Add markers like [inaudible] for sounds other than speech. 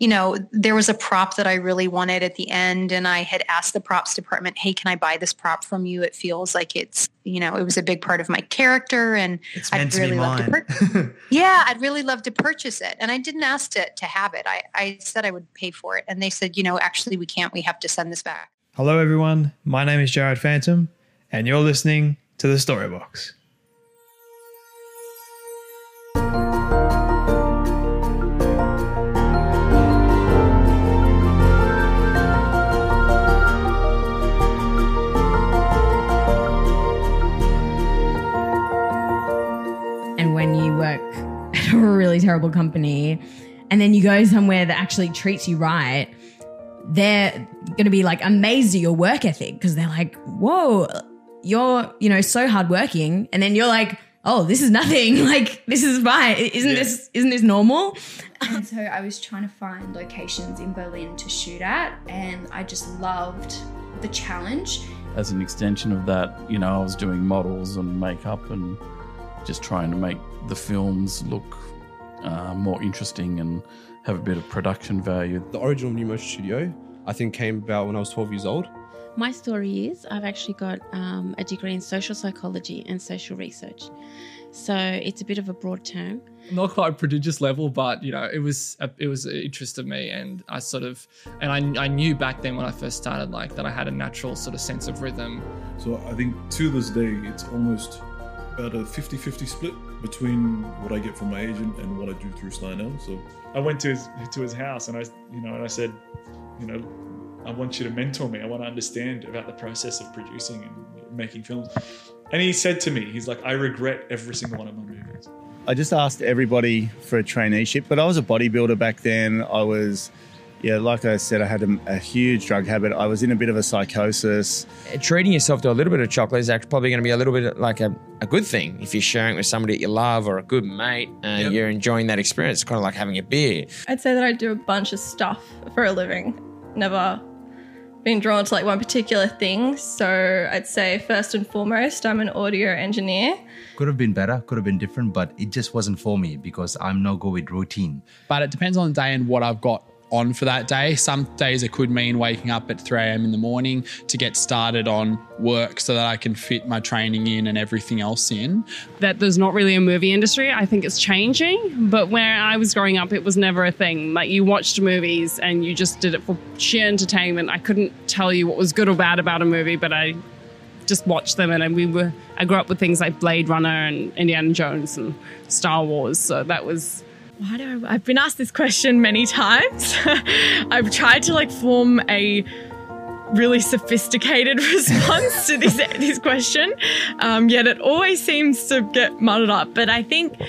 you know, there was a prop that I really wanted at the end, and I had asked the props department, "Hey, can I buy this prop from you? It feels like it's, you know, it was a big part of my character, and It's I'd really love to, pur- [laughs] yeah, I'd really love to purchase it." And I didn't ask to to have it. I I said I would pay for it, and they said, "You know, actually, we can't. We have to send this back." Hello, everyone. My name is Jared Phantom, and you're listening to the Storybox. Really terrible company and then you go somewhere that actually treats you right, they're going to be like amazed at your work ethic because they're like, whoa, you're, you know, so hardworking. And then you're like, oh, this is nothing. [laughs] Like, this is fine. Isn't this, isn't this normal? And so I was trying to find locations in Berlin to shoot at, and I just loved the challenge. as an extension of that, you know, I was doing models and makeup and just trying to make the films look uh, more interesting and have a bit of production value. The original New Motion Studio, I think, came about when I was 12 years old. My story is I've actually got um, a degree in social psychology and social research. So it's a bit of a broad term. not quite prodigious level, but you know, it was a, it was an interest of me, and I sort of and I, I knew back then when I first started like that I had a natural sort of sense of rhythm. So I think to this day, it's almost about a 50 50 split between what I get from my agent and what I do through Steinel. So I went to his to his house and I you know and I said, you know, I want you to mentor me. I want to understand about the process of producing and making films. And he said to me, he's like, I regret every single one of my movies. I just asked everybody for a traineeship, but I was a bodybuilder back then. I was, yeah, like I said, I had a, a huge drug habit. I was in a bit of a psychosis. treating yourself to a little bit of chocolate is actually probably going to be a little bit like a, a good thing if you're sharing it with somebody that you love or a good mate and you're enjoying that experience. It's kind of like having a beer. I'd say that I do a bunch of stuff for a living. Never been drawn to like one particular thing. So I'd say first and foremost, I'm an audio engineer. Could have been better, could have been different, but it just wasn't for me because I'm no good with routine. But it depends on the day and what I've got on for that day. Some days it could mean waking up at 3 a.m. in the morning to get started on work so that I can fit my training in and everything else in. that there's not really a movie industry. I think it's changing, but when I was growing up, it was never a thing. Like you watched movies and you just did it for sheer entertainment. I couldn't tell you what was good or bad about a movie, but I just watched them. And we were. I grew up with things like Blade Runner and Indiana Jones and Star Wars. So that was. Why do I, I've been asked this question many times. [laughs] I've tried to like form a really sophisticated [laughs] response to this this question, um, yet it always seems to get muddled up. But I think